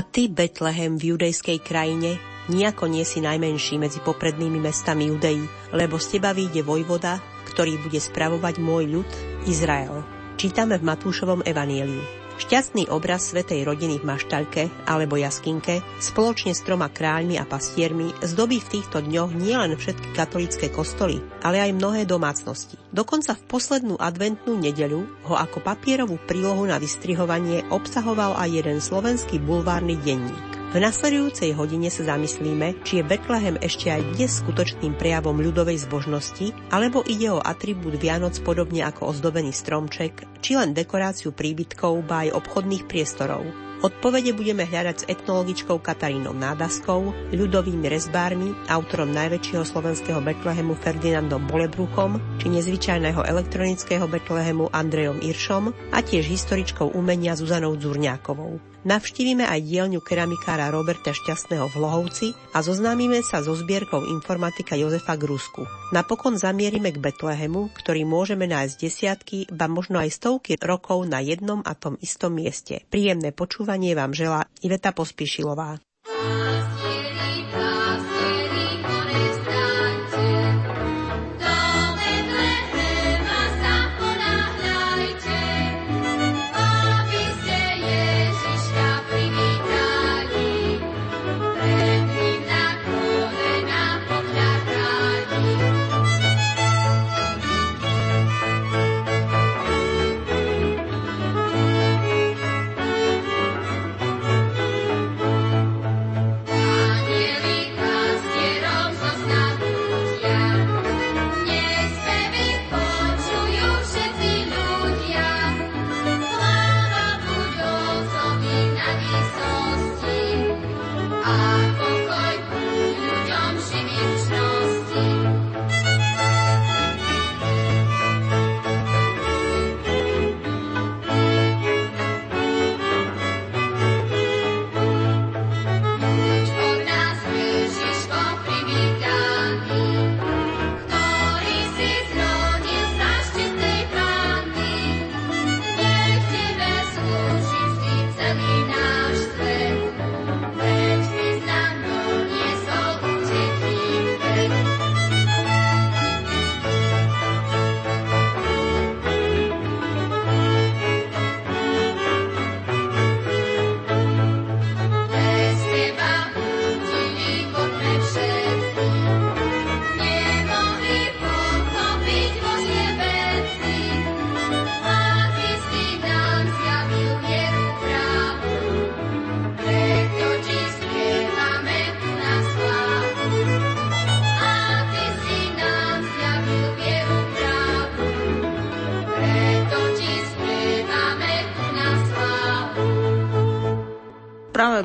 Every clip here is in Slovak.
A ty, Betlehem v judejskej krajine, nejako nie si najmenší medzi poprednými mestami Judei, lebo z teba vyjde vojvoda, ktorý bude spravovať môj ľud, Izrael. Čítame v Matúšovom evanieliu. Šťastný obraz svetej rodiny v maštaľke alebo jaskinke spoločne s troma kráľmi a pastiermi zdobí v týchto dňoch nielen všetky katolické kostoly, ale aj mnohé domácnosti. Dokonca v poslednú adventnú nedeľu ho ako papierovú prílohu na vystrihovanie obsahoval aj jeden slovenský bulvárny denník. V nasledujúcej hodine sa zamyslíme, či je Betlehem ešte aj dnes skutočným prejavom ľudovej zbožnosti, alebo ide o atribút Vianoc podobne ako ozdobený stromček, či len dekoráciu príbytkov, ba aj obchodných priestorov. Odpovede budeme hľadať s etnologičkou Katarínou Nádaskou, ľudovými rezbármi, autorom najväčšieho slovenského Betlehemu Ferdinandom Bolebruchom, či nezvyčajného elektronického Betlehemu Andrejom Iršom a tiež historičkou umenia Zuzanou Zurňákovou. Navštívime aj dielňu keramikára Roberta Šťastného v Lohovci a zoznámime sa so zbierkou informatika Jozefa Grusku. Napokon zamierime k Betlehemu, ktorý môžeme nájsť desiatky, ba možno aj stovky rokov na jednom a tom istom mieste. Príjemné počúvanie vám želá Iveta Pospíšilová.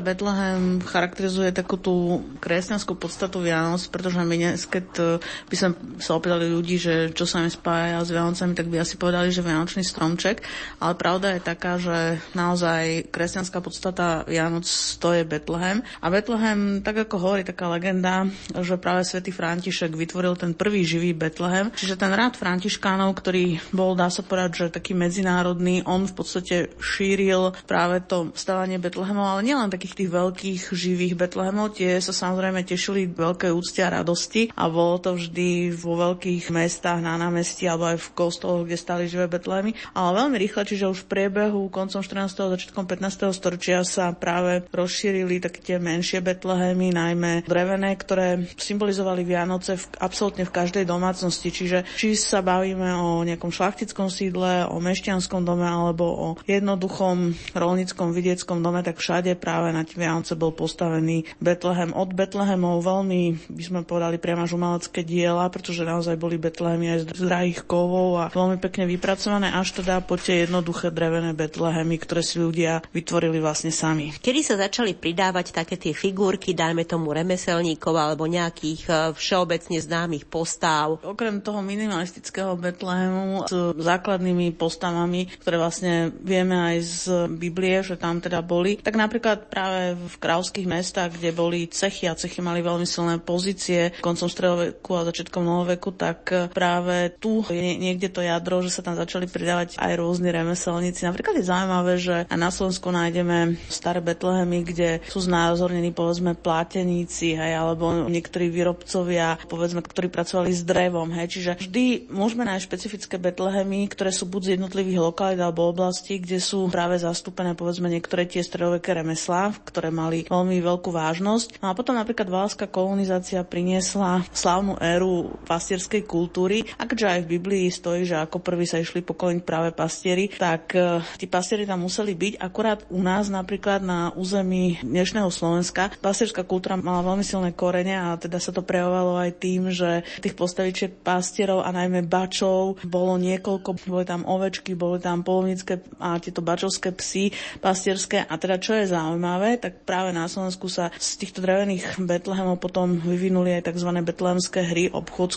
Betlehem charakterizuje takú tú kresťanskú podstatu Vianoc, pretože my dnes, keď e, by sme sa opýtali ľudí, že čo sa im spája s Vianocami, tak by asi povedali, že Vianočný stromček. Ale pravda je taká, že naozaj kresťanská podstata Vianoc to je Betlehem. A Betlehem, tak ako hovorí taká legenda, že práve svätý František vytvoril ten prvý živý Betlehem. Čiže ten rád Františkánov, ktorý bol, dá sa povedať, že taký medzinárodný, on v podstate šíril práve to stávanie Betlehemov, ale nielen takých tých veľkých živých Betlehemov, tie sa samozrejme tešili veľké úcte a radosti a bolo to vždy vo veľkých mestách, na námestí alebo aj v kostoloch, kde stali živé Betlehemy. Ale veľmi rýchle, čiže už v priebehu koncom 14. a začiatkom 15. storočia sa práve rozšírili také tie menšie Betlehemy, najmä drevené, ktoré symbolizovali Vianoce v, absolútne v každej domácnosti. Čiže či sa bavíme o nejakom šlachtickom sídle, o mešťanskom dome alebo o jednoduchom rolnickom vidieckom dome, tak všade práve na tie Vianoce bol postavený Betlehem. Od Betlehemov veľmi, by sme povedali, priamo umelecké diela, pretože naozaj boli Betlehemy aj z drahých kovov a veľmi pekne vypracované, až teda po tie jednoduché drevené Betlehemy, ktoré si ľudia vytvorili vlastne sami. Kedy sa začali pridávať také tie figurky, dajme tomu remeselníkov alebo nejakých e, všeobecne známych postáv? Okrem toho minimalistického Betlehemu s základnými postavami, ktoré vlastne vieme aj z Biblie, že tam teda boli, tak napríklad práve v kráľovských mestách, kde boli cechy a cechy mali veľmi silné pozície koncom stredoveku a začiatkom novoveku, tak práve tu je niekde to jadro, že sa tam začali pridávať aj rôzni remeselníci. Napríklad je zaujímavé, že na Slovensku nájdeme staré Betlehemy, kde sú znázornení povedzme pláteníci, hej, alebo niektorí výrobcovia, povedzme, ktorí pracovali s drevom. Hej. Čiže vždy môžeme nájsť špecifické Betlehemy, ktoré sú buď z jednotlivých lokalít alebo oblastí, kde sú práve zastúpené povedzme niektoré tie stredoveké remeslá, ktoré mali veľmi veľkú vážnosť. No a potom napríklad valská kolonizácia priniesla slávnu éru pastierskej kultúry. A keďže aj v Biblii stojí, že ako prvý sa išli pokoliť práve pastieri, tak uh, tí pastieri tam museli byť. Akurát u nás napríklad na území dnešného Slovenska pastierská kultúra mala veľmi silné korene a teda sa to prejavovalo aj tým, že tých postavičiek pastierov a najmä bačov bolo niekoľko, boli tam ovečky, boli tam polovnícke a tieto bačovské psy pastierské. A teda čo je zaujímavé, tak práve na Slovensku sa z týchto drevených Betlehemov potom vyvinuli aj tzv. betlehemské hry,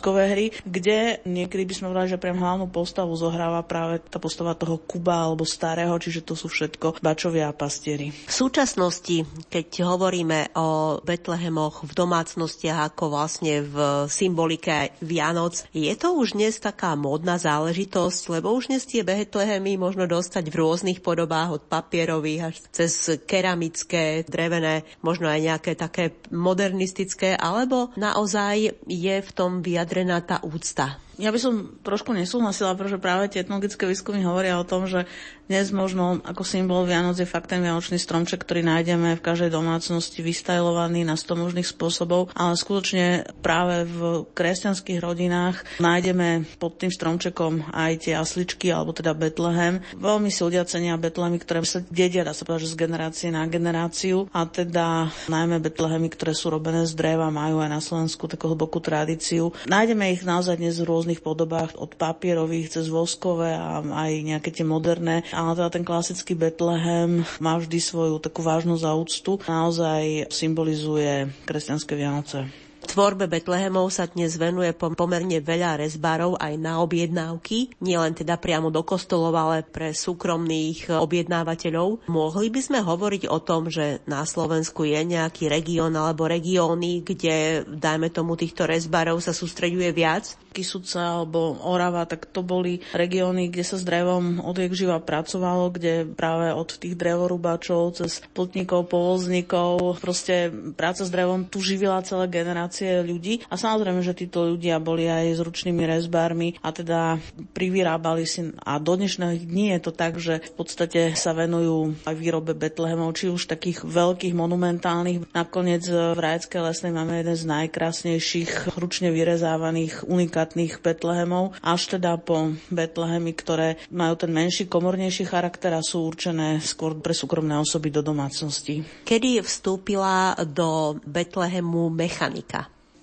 obchodskové hry, kde niekedy by sme povedali, že priam hlavnú postavu zohráva práve tá postava toho Kuba alebo starého, čiže to sú všetko bačovia a pastieri. V súčasnosti, keď hovoríme o Betlehemoch v domácnostiach ako vlastne v symbolike Vianoc, je to už dnes taká módna záležitosť, lebo už dnes tie Betlehemy možno dostať v rôznych podobách od papierových až cez keramické, drevené, možno aj nejaké také modernistické, alebo naozaj je v tom vyjadrená tá úcta ja by som trošku nesúhlasila, pretože práve tie etnologické výskumy hovoria o tom, že dnes možno ako symbol Vianoc je fakt ten vianočný stromček, ktorý nájdeme v každej domácnosti vystajlovaný na sto možných spôsobov, ale skutočne práve v kresťanských rodinách nájdeme pod tým stromčekom aj tie asličky alebo teda Betlehem. Veľmi si ľudia cenia Betlehemy, ktoré sa dedia, dá sa povedať, že z generácie na generáciu a teda najmä Betlehemy, ktoré sú robené z dreva, majú aj na Slovensku takú hlbokú tradíciu. Nájdeme ich naozaj dnes v rôznych rôznych podobách, od papierových cez voskové a aj nejaké tie moderné. Ale teda ten klasický Betlehem má vždy svoju takú vážnosť a. Naozaj symbolizuje kresťanské Vianoce. Tvorbe Betlehemov sa dnes venuje pomerne veľa rezbárov aj na objednávky, nielen teda priamo do kostolov, ale pre súkromných objednávateľov. Mohli by sme hovoriť o tom, že na Slovensku je nejaký región alebo regióny, kde, dajme tomu, týchto rezbárov sa sústreďuje viac? Kisuca alebo Orava, tak to boli regióny, kde sa s drevom odjak živa pracovalo, kde práve od tých drevorúbačov cez plotníkov, povozníkov, proste práca s drevom tu živila celé generácie generácie ľudí. A samozrejme, že títo ľudia boli aj s ručnými rezbármi a teda privyrábali si a do dnešných dní je to tak, že v podstate sa venujú aj výrobe Betlehemov, či už takých veľkých, monumentálnych. Nakoniec v Rajeckej lesnej máme jeden z najkrásnejších ručne vyrezávaných unikátnych Betlehemov, až teda po Betlehemy, ktoré majú ten menší, komornejší charakter a sú určené skôr pre súkromné osoby do domácnosti. Kedy vstúpila do Betlehemu mechanika?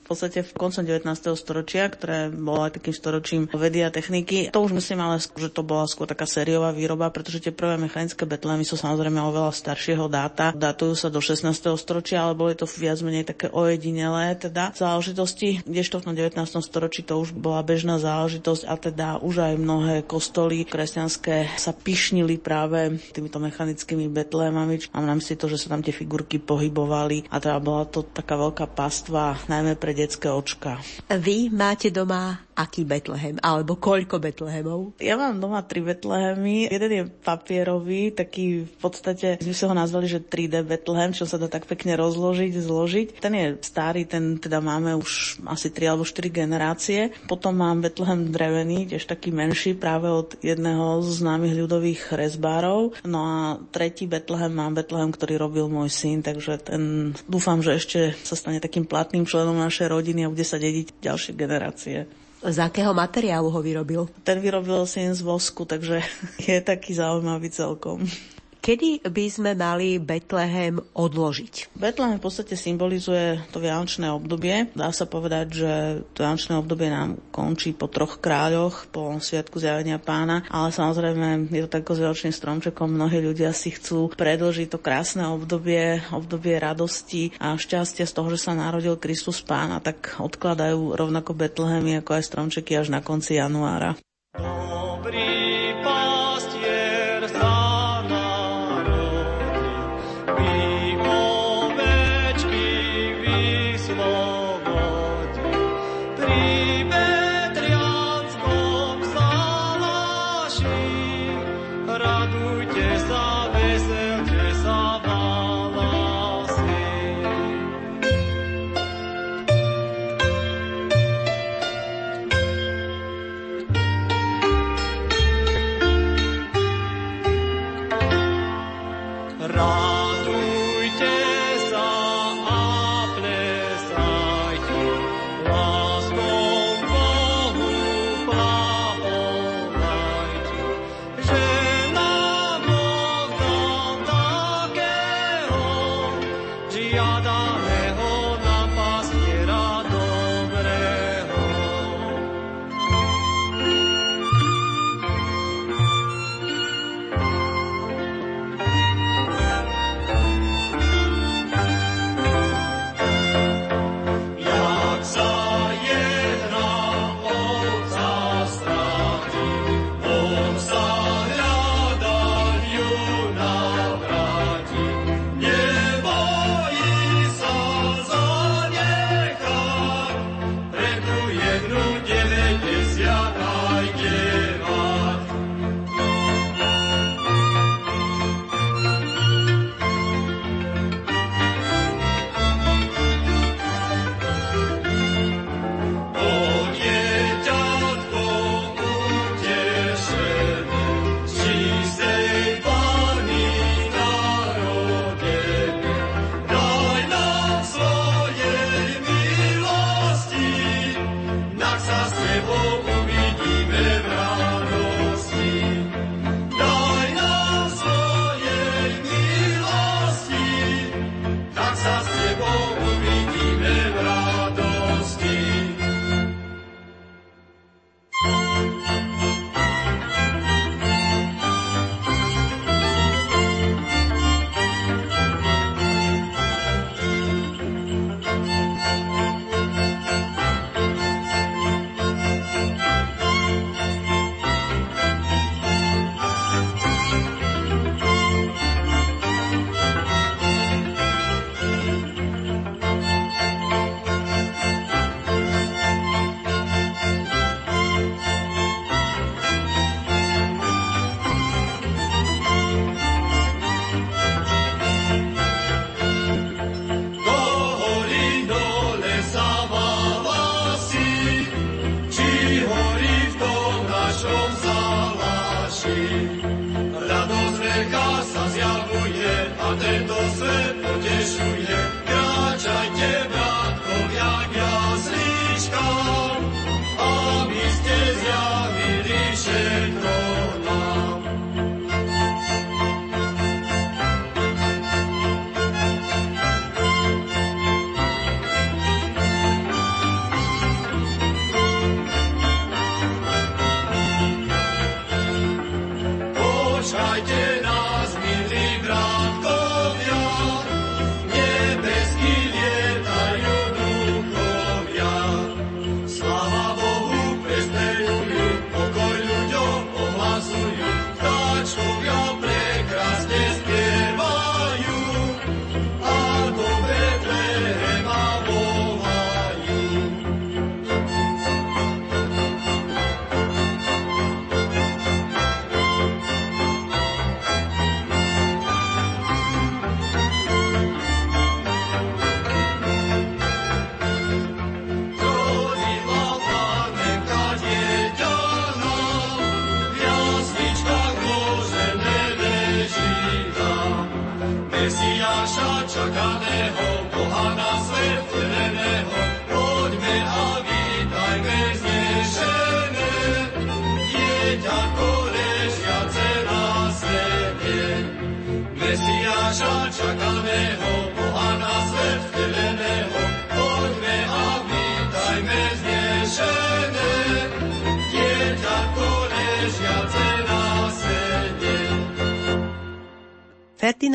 Podstate v koncom 19. storočia, ktoré bolo aj takým storočím vedy a techniky. To už myslím ale, že to bola skôr taká sériová výroba, pretože tie prvé mechanické betlémy sú samozrejme oveľa staršieho dáta. Datujú sa do 16. storočia, ale boli to viac menej také ojedinelé teda záležitosti, kdežto v 19. storočí to už bola bežná záležitosť a teda už aj mnohé kostoly kresťanské sa pyšnili práve týmito mechanickými betlémami. Mám na mysli to, že sa tam tie figurky pohybovali a teda bola to taká veľká pastva, najmä pre detské očka. Vy máte doma aký Betlehem, alebo koľko Betlehemov? Ja mám doma tri Betlehemy. Jeden je papierový, taký v podstate, my sme ho nazvali, že 3D Betlehem, čo sa dá tak pekne rozložiť, zložiť. Ten je starý, ten teda máme už asi 3 alebo 4 generácie. Potom mám Betlehem drevený, tiež taký menší, práve od jedného z známych ľudových rezbárov. No a tretí Betlehem mám Betlehem, ktorý robil môj syn, takže ten dúfam, že ešte sa stane takým platným členom našej rodiny a bude sa dediť ďalšie generácie. Z akého materiálu ho vyrobil? Ten vyrobil syn z vosku, takže je taký zaujímavý celkom. Kedy by sme mali Betlehem odložiť? Betlehem v podstate symbolizuje to vianočné obdobie. Dá sa povedať, že to vianočné obdobie nám končí po troch kráľoch, po Sviatku zjavenia pána, ale samozrejme je to tako s vianočným stromčekom. Mnohí ľudia si chcú predlžiť to krásne obdobie, obdobie radosti a šťastia z toho, že sa narodil Kristus pána, tak odkladajú rovnako Betlehemy ako aj stromčeky až na konci januára.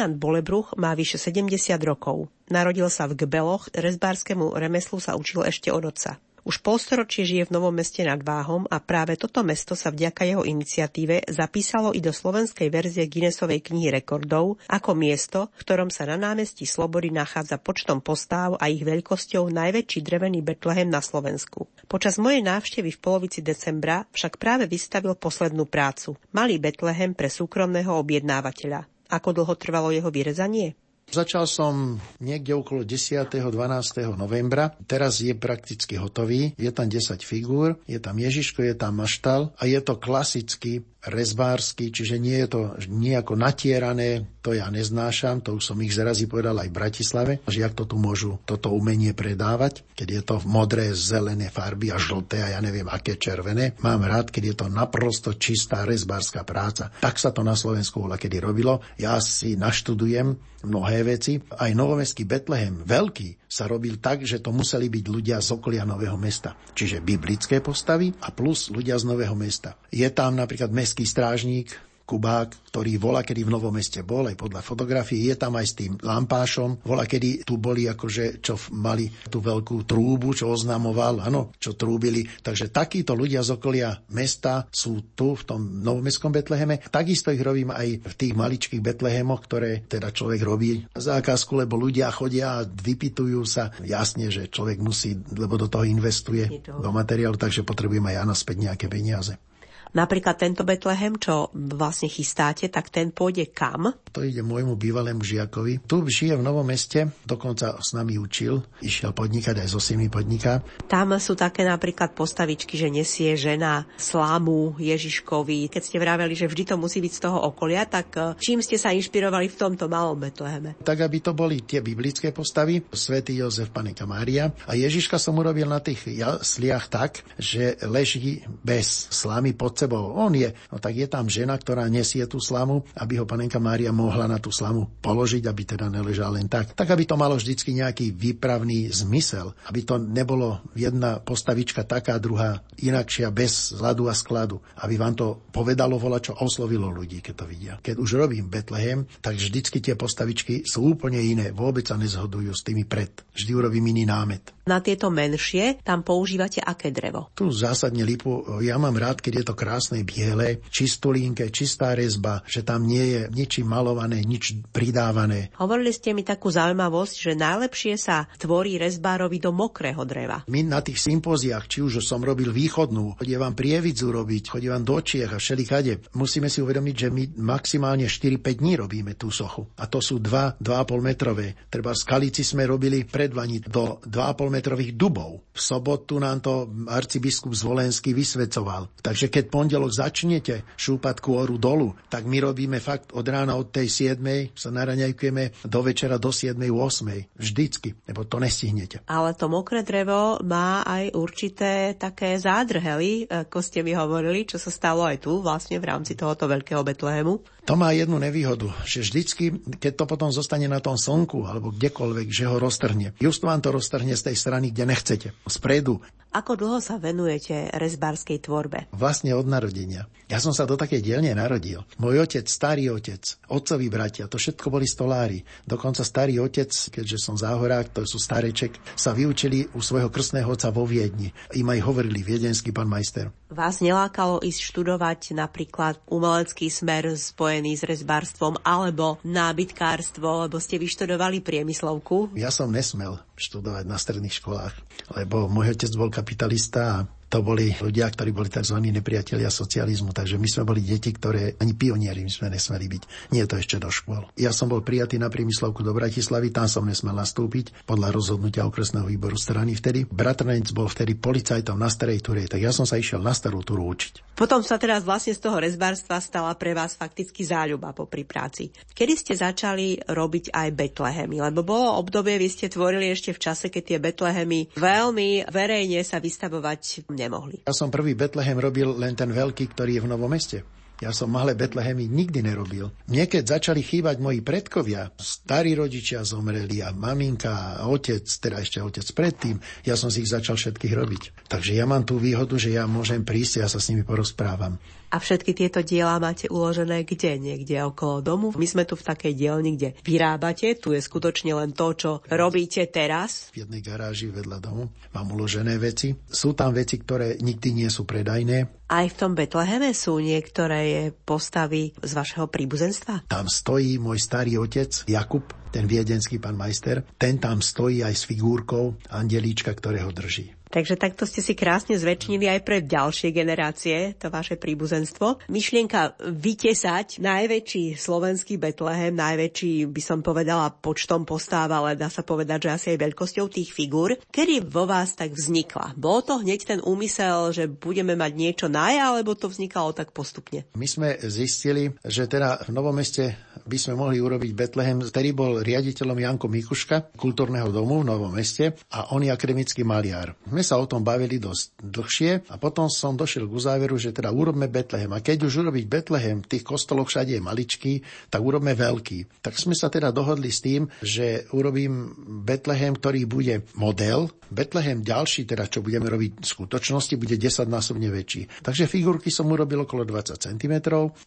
Ferdinand Bolebruch má vyše 70 rokov. Narodil sa v Gbeloch, rezbárskému remeslu sa učil ešte od otca. Už polstoročie žije v Novom meste nad Váhom a práve toto mesto sa vďaka jeho iniciatíve zapísalo i do slovenskej verzie Guinnessovej knihy rekordov ako miesto, v ktorom sa na námestí Slobody nachádza počtom postáv a ich veľkosťou najväčší drevený Betlehem na Slovensku. Počas mojej návštevy v polovici decembra však práve vystavil poslednú prácu – Malý Betlehem pre súkromného objednávateľa. Ako dlho trvalo jeho vyrezanie? Začal som niekde okolo 10. 12. novembra. Teraz je prakticky hotový. Je tam 10 figúr, je tam Ježiško, je tam maštal a je to klasicky rezbársky, čiže nie je to nejako natierané, to ja neznášam, to už som ich zrazy povedal aj v Bratislave, že jak to tu môžu toto umenie predávať, keď je to v modré, zelené farby a žlté a ja neviem aké červené. Mám rád, keď je to naprosto čistá rezbárska práca. Tak sa to na Slovensku bola kedy robilo. Ja si naštudujem mnohé veci. Aj novomestský Betlehem, veľký, sa robil tak, že to museli byť ľudia z okolia Nového mesta. Čiže biblické postavy a plus ľudia z Nového mesta. Je tam napríklad mestský strážník, Kubák, ktorý vola kedy v Novom meste bol, aj podľa fotografie, je tam aj s tým lampášom. Vola kedy tu boli akože, čo mali tú veľkú trúbu, čo oznamoval, áno, čo trúbili. Takže takíto ľudia z okolia mesta sú tu v tom novomestskom Betleheme. Takisto ich robím aj v tých maličkých Betlehemoch, ktoré teda človek robí zákazku, lebo ľudia chodia a vypitujú sa. Jasne, že človek musí, lebo do toho investuje do materiálu, takže potrebujem aj ja naspäť nejaké peniaze. Napríklad tento Betlehem, čo vlastne chystáte, tak ten pôjde kam? To ide môjmu bývalému žiakovi. Tu žije v Novom meste, dokonca s nami učil, išiel podnikať aj so symi podniká. Tam sú také napríklad postavičky, že nesie žena slámu Ježiškovi. Keď ste vraveli, že vždy to musí byť z toho okolia, tak e, čím ste sa inšpirovali v tomto malom Betleheme? Tak, aby to boli tie biblické postavy, svätý Jozef, Panenka Mária. A Ježiška som urobil na tých jasliach tak, že leží bez slámy pod sebou. On je, no tak je tam žena, ktorá nesie tú slamu, aby ho panenka Mária mohla na tú slamu položiť, aby teda neležal len tak. Tak, aby to malo vždycky nejaký výpravný zmysel, aby to nebolo jedna postavička taká, druhá inakšia, bez zladu a skladu, aby vám to povedalo vola, čo oslovilo ľudí, keď to vidia. Keď už robím Betlehem, tak vždycky tie postavičky sú úplne iné, vôbec sa nezhodujú s tými pred. Vždy urobím iný námet. Na tieto menšie tam používate aké drevo? Tu zásadne lipu, ja mám rád, keď je to krásne krásne biele, čistulínke, čistá rezba, že tam nie je ničím malované, nič pridávané. Hovorili ste mi takú zaujímavosť, že najlepšie sa tvorí rezbárovi do mokrého dreva. My na tých sympóziách, či už som robil východnú, vám prievidzu robiť, vám do Čiech a všelikade, musíme si uvedomiť, že my maximálne 4-5 dní robíme tú sochu. A to sú 2, 2,5 metrové. Treba z Kalici sme robili predvani do 2,5 metrových dubov. V sobotu nám to arcibiskup Zvolenský vysvecoval. Takže keď pondelok začnete šúpať kôru dolu, tak my robíme fakt od rána od tej 7. sa naraňajkujeme do večera do 7. 8. Vždycky, lebo to nestihnete. Ale to mokré drevo má aj určité také zádrhely, ako ste mi hovorili, čo sa stalo aj tu vlastne v rámci tohoto veľkého Betlehemu. To má jednu nevýhodu, že vždycky, keď to potom zostane na tom slnku alebo kdekoľvek, že ho roztrhne. Just vám to roztrhne z tej strany, kde nechcete. Spredu. Ako dlho sa venujete rezbárskej tvorbe? Vlastne od narodenia. Ja som sa do takej dielne narodil. Môj otec, starý otec, otcoví bratia, to všetko boli stolári. Dokonca starý otec, keďže som záhorák, to sú stareček, sa vyučili u svojho krstného otca vo Viedni. Im aj hovorili viedenský pán majster. Vás nelákalo ísť študovať napríklad umelecký smer spojený s rezbárstvom alebo nábytkárstvo, lebo ste vyštudovali priemyslovku? Ja som nesmel študovať na stredných školách, lebo môj otec bol kapitalista a to boli ľudia, ktorí boli tzv. nepriatelia socializmu, takže my sme boli deti, ktoré ani pionieri sme nesmeli byť. Nie to ešte do škôl. Ja som bol prijatý na priemyslovku do Bratislavy, tam som nesmel nastúpiť podľa rozhodnutia okresného výboru strany vtedy. Bratranec bol vtedy policajtom na starej túre, tak ja som sa išiel na starú túru učiť. Potom sa teraz vlastne z toho rezbárstva stala pre vás fakticky záľuba po pri práci. Kedy ste začali robiť aj Betlehemy? Lebo bolo obdobie, vy ste tvorili ešte v čase, keď tie Betlehemy veľmi verejne sa vystavovať nemohli. Ja som prvý Betlehem robil len ten veľký, ktorý je v Novom meste. Ja som malé Betlehemy nikdy nerobil. Mne začali chýbať moji predkovia, starí rodičia zomreli a maminka a otec, teda ešte otec predtým, ja som si ich začal všetkých robiť. Takže ja mám tú výhodu, že ja môžem prísť a ja sa s nimi porozprávam. A všetky tieto diela máte uložené kde? Niekde okolo domu? My sme tu v takej dielni, kde vyrábate. Tu je skutočne len to, čo robíte teraz. V jednej garáži vedľa domu mám uložené veci. Sú tam veci, ktoré nikdy nie sú predajné. Aj v tom Betleheme sú niektoré postavy z vašeho príbuzenstva? Tam stojí môj starý otec Jakub, ten viedenský pán majster, ten tam stojí aj s figúrkou andelíčka, ktorého drží. Takže takto ste si krásne zväčšnili aj pre ďalšie generácie to vaše príbuzenstvo. Myšlienka vytesať najväčší slovenský Betlehem, najväčší by som povedala počtom postáv, ale dá sa povedať, že asi aj veľkosťou tých figúr. Kedy vo vás tak vznikla? Bol to hneď ten úmysel, že budeme mať niečo naj, alebo to vznikalo tak postupne? My sme zistili, že teda v Novom meste by sme mohli urobiť Betlehem, ktorý bol riaditeľom Janko Mikuška, kultúrneho domu v Novom meste a on je akademický maliar. My sme sa o tom bavili dosť dlhšie a potom som došiel k záveru, že teda urobme Betlehem. A keď už urobiť Betlehem, v tých kostoloch všade je maličký, tak urobme veľký. Tak sme sa teda dohodli s tým, že urobím Betlehem, ktorý bude model. Betlehem ďalší, teda čo budeme robiť v skutočnosti, bude 10 násobne väčší. Takže figurky som urobil okolo 20 cm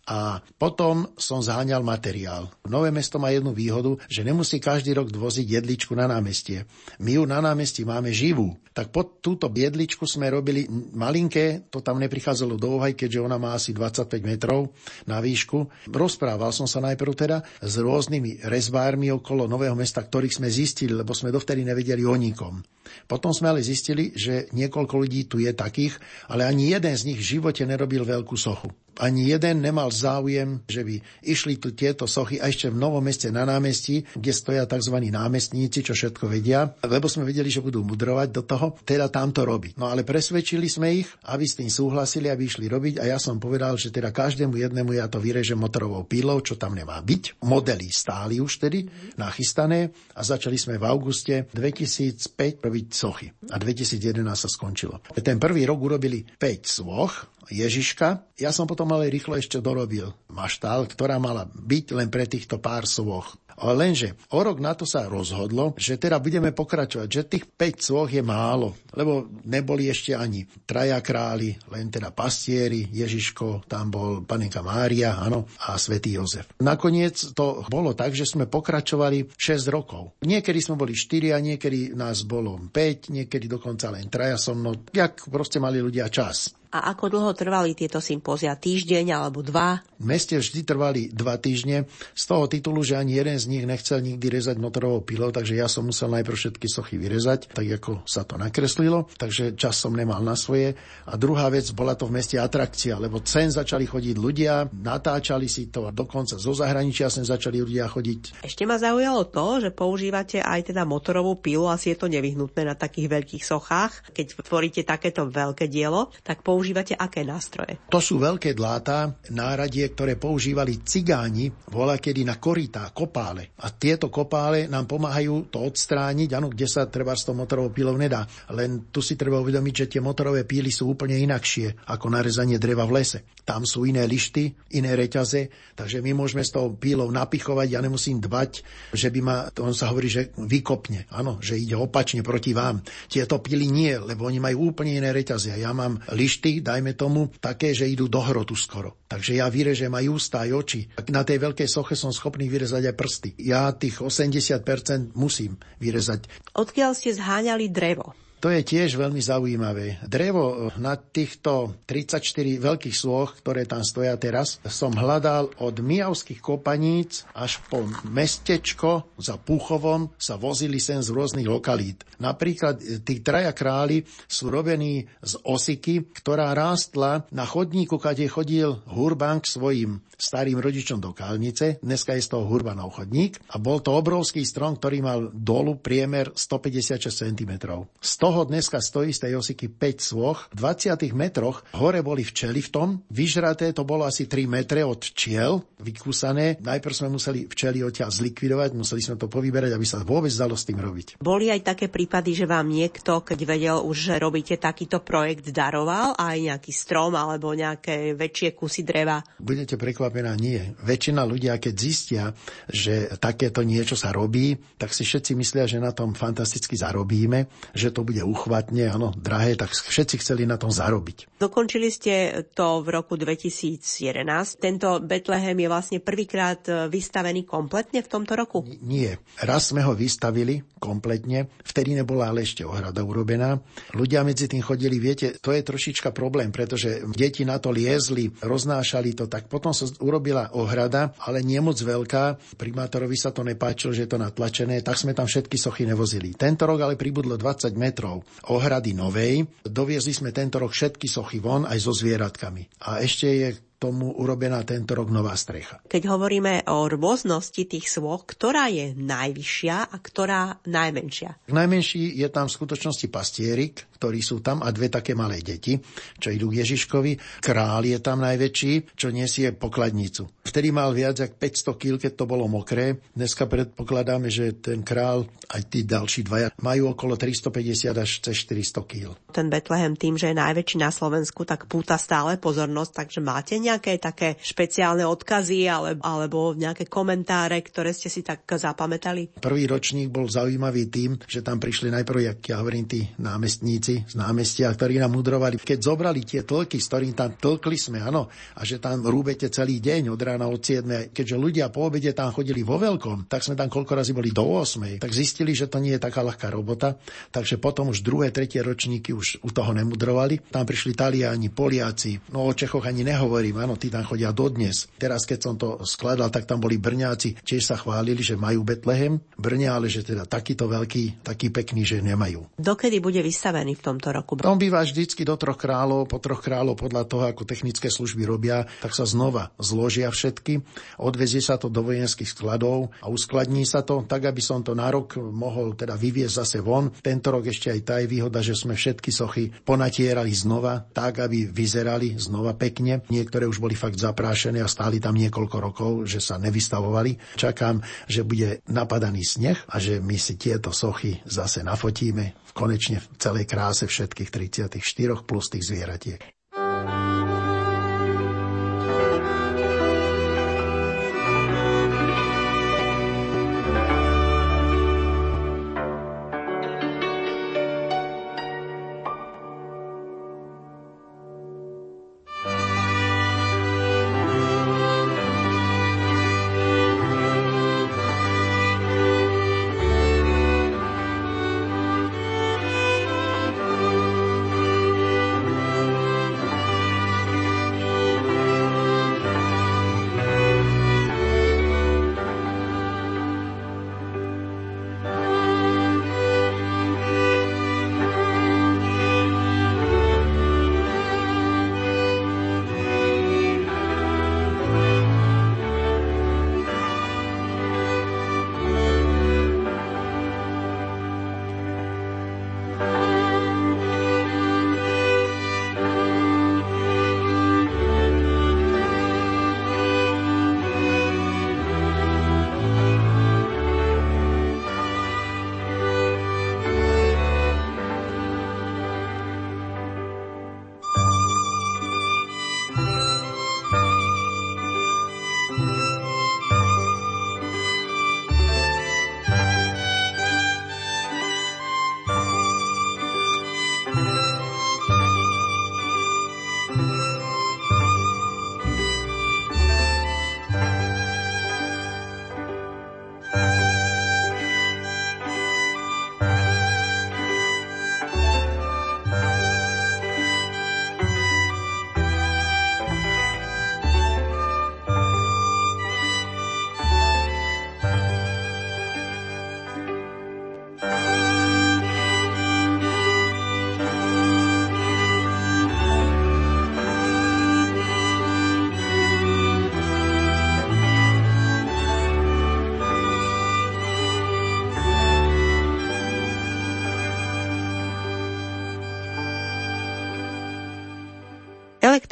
a potom som zháňal materiál. Nové mesto má jednu výhodu, že nemusí každý rok dvoziť jedličku na námestie. My ju na námestí máme živú. Tak pod túto biedličku sme robili malinké, to tam neprichádzalo do úvahy, keďže ona má asi 25 metrov na výšku. Rozprával som sa najprv teda s rôznymi rezbármi okolo Nového mesta, ktorých sme zistili, lebo sme dovtedy nevedeli o nikom. Potom sme ale zistili, že niekoľko ľudí tu je takých, ale ani jeden z nich v živote nerobil veľkú sochu ani jeden nemal záujem, že by išli tu tieto sochy a ešte v Novom meste na námestí, kde stoja tzv. námestníci, čo všetko vedia, lebo sme vedeli, že budú mudrovať do toho, teda tam to robiť. No ale presvedčili sme ich, aby s tým súhlasili, aby išli robiť a ja som povedal, že teda každému jednému ja to vyrežem motorovou pílou, čo tam nemá byť. Modely stáli už tedy nachystané a začali sme v auguste 2005 robiť sochy a 2011 sa skončilo. Ten prvý rok urobili 5 svoch, Ježiška. Ja som potom ale rýchlo ešte dorobil maštál, ktorá mala byť len pre týchto pár svoch. Lenže o rok na to sa rozhodlo, že teda budeme pokračovať, že tých 5 côch je málo, lebo neboli ešte ani traja králi, len teda pastieri, Ježiško, tam bol panenka Mária, áno, a svätý Jozef. Nakoniec to bolo tak, že sme pokračovali 6 rokov. Niekedy sme boli 4 a niekedy nás bolo 5, niekedy dokonca len traja so mnou, jak proste mali ľudia čas. A ako dlho trvali tieto sympózia? Týždeň alebo dva? V meste vždy trvali dva týždne, z toho titulu, že ani jeden z nich nechcel nikdy rezať motorovou pilou, takže ja som musel najprv všetky sochy vyrezať, tak ako sa to nakreslilo, takže čas som nemal na svoje. A druhá vec, bola to v meste atrakcia, lebo cen začali chodiť ľudia, natáčali si to a dokonca zo zahraničia sem začali ľudia chodiť. Ešte ma zaujalo to, že používate aj teda motorovú pilu, asi je to nevyhnutné na takých veľkých sochách. Keď tvoríte takéto veľké dielo, tak používate aké nástroje? To sú veľké dláta, náradie, ktoré používali cigáni voľa kedy na korytá, kopále. A tieto kopále nám pomáhajú to odstrániť, áno, kde sa treba s tou motorovou pílou nedá. Len tu si treba uvedomiť, že tie motorové píly sú úplne inakšie ako narezanie dreva v lese. Tam sú iné lišty, iné reťaze, takže my môžeme s tou pílou napichovať, ja nemusím dbať, že by ma, on sa hovorí, že vykopne, áno, že ide opačne proti vám. Tieto píly nie, lebo oni majú úplne iné reťaze. Ja mám lišty, dajme tomu, také, že idú do hrotu skoro. Takže ja vyrežem aj ústa, aj oči. Na tej veľkej soche som schopný vyrezať aj prsty. Ja tých 80% musím vyrezať. Odkiaľ ste zháňali drevo? To je tiež veľmi zaujímavé. Drevo na týchto 34 veľkých sloh, ktoré tam stoja teraz, som hľadal od Mijavských kopaníc až po mestečko za Púchovom sa vozili sem z rôznych lokalít. Napríklad e, tí traja králi sú robení z osiky, ktorá rástla na chodníku, kade chodil Hurban svojim starým rodičom do Kalnice. Dneska je z toho Hurbanov chodník. A bol to obrovský strom, ktorý mal dolu priemer 156 cm. Z toho toho dneska stojí z tej osiky 5 svoch. V 20 metroch hore boli včely v tom. Vyžraté to bolo asi 3 metre od včiel, vykúsané. Najprv sme museli včely odtiaľ zlikvidovať, museli sme to povyberať, aby sa vôbec dalo s tým robiť. Boli aj také prípady, že vám niekto, keď vedel už, že robíte takýto projekt, daroval aj nejaký strom alebo nejaké väčšie kusy dreva? Budete prekvapená, nie. Väčšina ľudia, keď zistia, že takéto niečo sa robí, tak si všetci myslia, že na tom fantasticky zarobíme, že to bude uchvatne, áno, drahé, tak všetci chceli na tom zarobiť. Dokončili ste to v roku 2011. Tento Betlehem je vlastne prvýkrát e, vystavený kompletne v tomto roku? Nie. Raz sme ho vystavili kompletne, vtedy nebola ale ešte ohrada urobená. Ľudia medzi tým chodili, viete, to je trošička problém, pretože deti na to liezli, roznášali to, tak potom sa urobila ohrada, ale nie moc veľká. Primátorovi sa to nepáčilo, že je to natlačené, tak sme tam všetky sochy nevozili. Tento rok ale pribudlo 20 metrov ohrady novej. Doviezli sme tento rok všetky sochy von aj so zvieratkami. A ešte je tomu urobená tento rok nová strecha. Keď hovoríme o rôznosti tých svoch, ktorá je najvyššia a ktorá najmenšia? Najmenší je tam v skutočnosti pastierik, ktorí sú tam a dve také malé deti, čo idú k Ježiškovi. Král je tam najväčší, čo nesie pokladnicu. Vtedy mal viac ako 500 kg, keď to bolo mokré. Dneska predpokladáme, že ten král, aj tí ďalší dvaja, majú okolo 350 až 400 kg. Ten Betlehem tým, že je najväčší na Slovensku, tak púta stále pozornosť, takže máte nejaké také špeciálne odkazy ale, alebo nejaké komentáre, ktoré ste si tak zapamätali? Prvý ročník bol zaujímavý tým, že tam prišli najprv, jak ja hovorím, tí námestníci z námestia, ktorí nám mudrovali. Keď zobrali tie tlky, s ktorým tam tlkli sme, áno, a že tam rúbete celý deň od rána od 7, keďže ľudia po obede tam chodili vo veľkom, tak sme tam koľko razy boli do 8, tak zistili, že to nie je taká ľahká robota, takže potom už druhé, tretie ročníky už u toho nemudrovali. Tam prišli Taliani, Poliaci, no o Čechoch ani nehovorím, áno, tí tam chodia dodnes. Teraz, keď som to skladal, tak tam boli Brňáci, tiež sa chválili, že majú Betlehem, Brňa, ale že teda takýto veľký, taký pekný, že nemajú. Dokedy bude vystavený v tomto roku? On býva vždycky do troch kráľov, po troch kráľov podľa toho, ako technické služby robia, tak sa znova zložia všetky, odvezie sa to do vojenských skladov a uskladní sa to tak, aby som to na rok mohol teda vyviezť zase von. Tento rok ešte aj tá je výhoda, že sme všetky sochy ponatierali znova, tak, aby vyzerali znova pekne. Niektoré už boli fakt zaprášené a stáli tam niekoľko rokov, že sa nevystavovali. Čakám, že bude napadaný sneh a že my si tieto sochy zase nafotíme konečne v celej kráse všetkých 34 plus tých zvieratiek.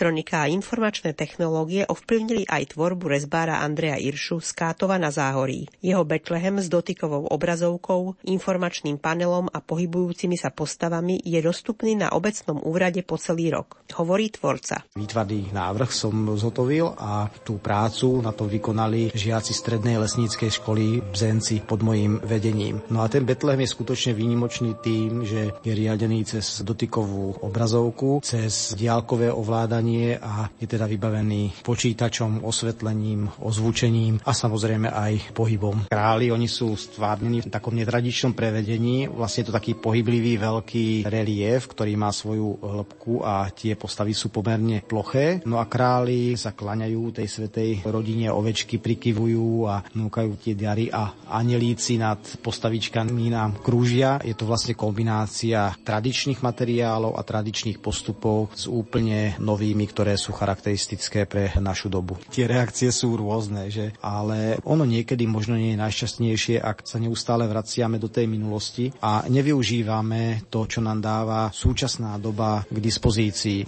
Elektronika a informačné technológie ovplyvnili aj tvorbu rezbára Andreja Iršu z Kátova na Záhorí. Jeho Betlehem s dotykovou obrazovkou, informačným panelom a pohybujúcimi sa postavami je dostupný na obecnom úrade po celý rok, hovorí tvorca. Výtvarný návrh som zhotovil a tú prácu na to vykonali žiaci strednej lesníckej školy Bzenci pod mojím vedením. No a ten Betlehem je skutočne výnimočný tým, že je riadený cez dotykovú obrazovku, cez diálkové ovládanie a je teda vybavený počítačom, osvetlením, ozvučením a samozrejme aj pohybom. Králi, oni sú stvárnení v takom netradičnom prevedení. Vlastne je to taký pohyblivý veľký relief, ktorý má svoju hĺbku a tie postavy sú pomerne ploché. No a králi sa klaňajú tej svetej rodine, ovečky prikyvujú a núkajú tie diary a anelíci nad postavičkami nám krúžia. Je to vlastne kombinácia tradičných materiálov a tradičných postupov s úplne novými, ktoré sú charakteristické pre našu dobu. Tie reakcie sú rôzne, že? ale ono niekedy možno nie je najšťastnejšie, ak sa neustále vraciame do tej minulosti a nevyužívame to, čo nám dáva súčasná doba k dispozícii.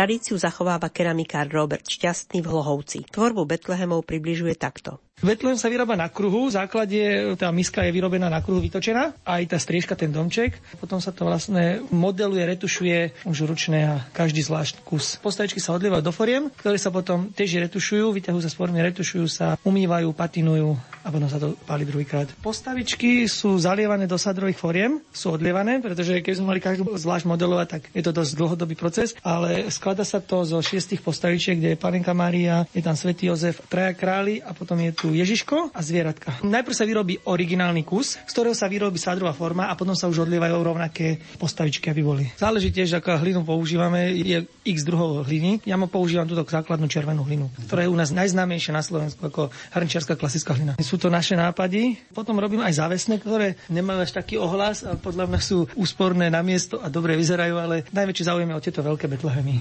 Tradíciu zachováva keramikár Robert Šťastný v Hlohovci. Tvorbu Betlehemov približuje takto. Betlehem sa vyrába na kruhu, v základe tá miska je vyrobená na kruhu vytočená, aj tá striežka, ten domček. Potom sa to vlastne modeluje, retušuje už ručné a každý zvlášť kus. Postavičky sa odlievajú do foriem, ktoré sa potom tiež retušujú, vyťahujú sa z formy, retušujú sa, umývajú, patinujú a potom sa to páli druhýkrát. Postavičky sú zalievané do sadrových foriem, sú odlievané, pretože keď sme mali každú zvlášť modelovať, tak je to dosť dlhodobý proces, ale skladá sa to zo šiestich postavičiek, kde je Panenka Mária, je tam Svetý Jozef, traja králi a potom je tu Ježiško a zvieratka. Najprv sa vyrobí originálny kus, z ktorého sa vyrobí sádrová forma a potom sa už odlievajú rovnaké postavičky, aby boli. Záleží tiež, aká hlinu používame, je x druhov hliny. Ja mu používam túto základnú červenú hlinu, ktorá je u nás najznámejšia na Slovensku ako hrnčiarská klasická hlina. Sú to naše nápady. Potom robím aj závesné, ktoré nemajú až taký ohlas a podľa mňa sú úsporné na miesto a dobre vyzerajú, ale najväčší záujem je o tieto veľké betlehemy.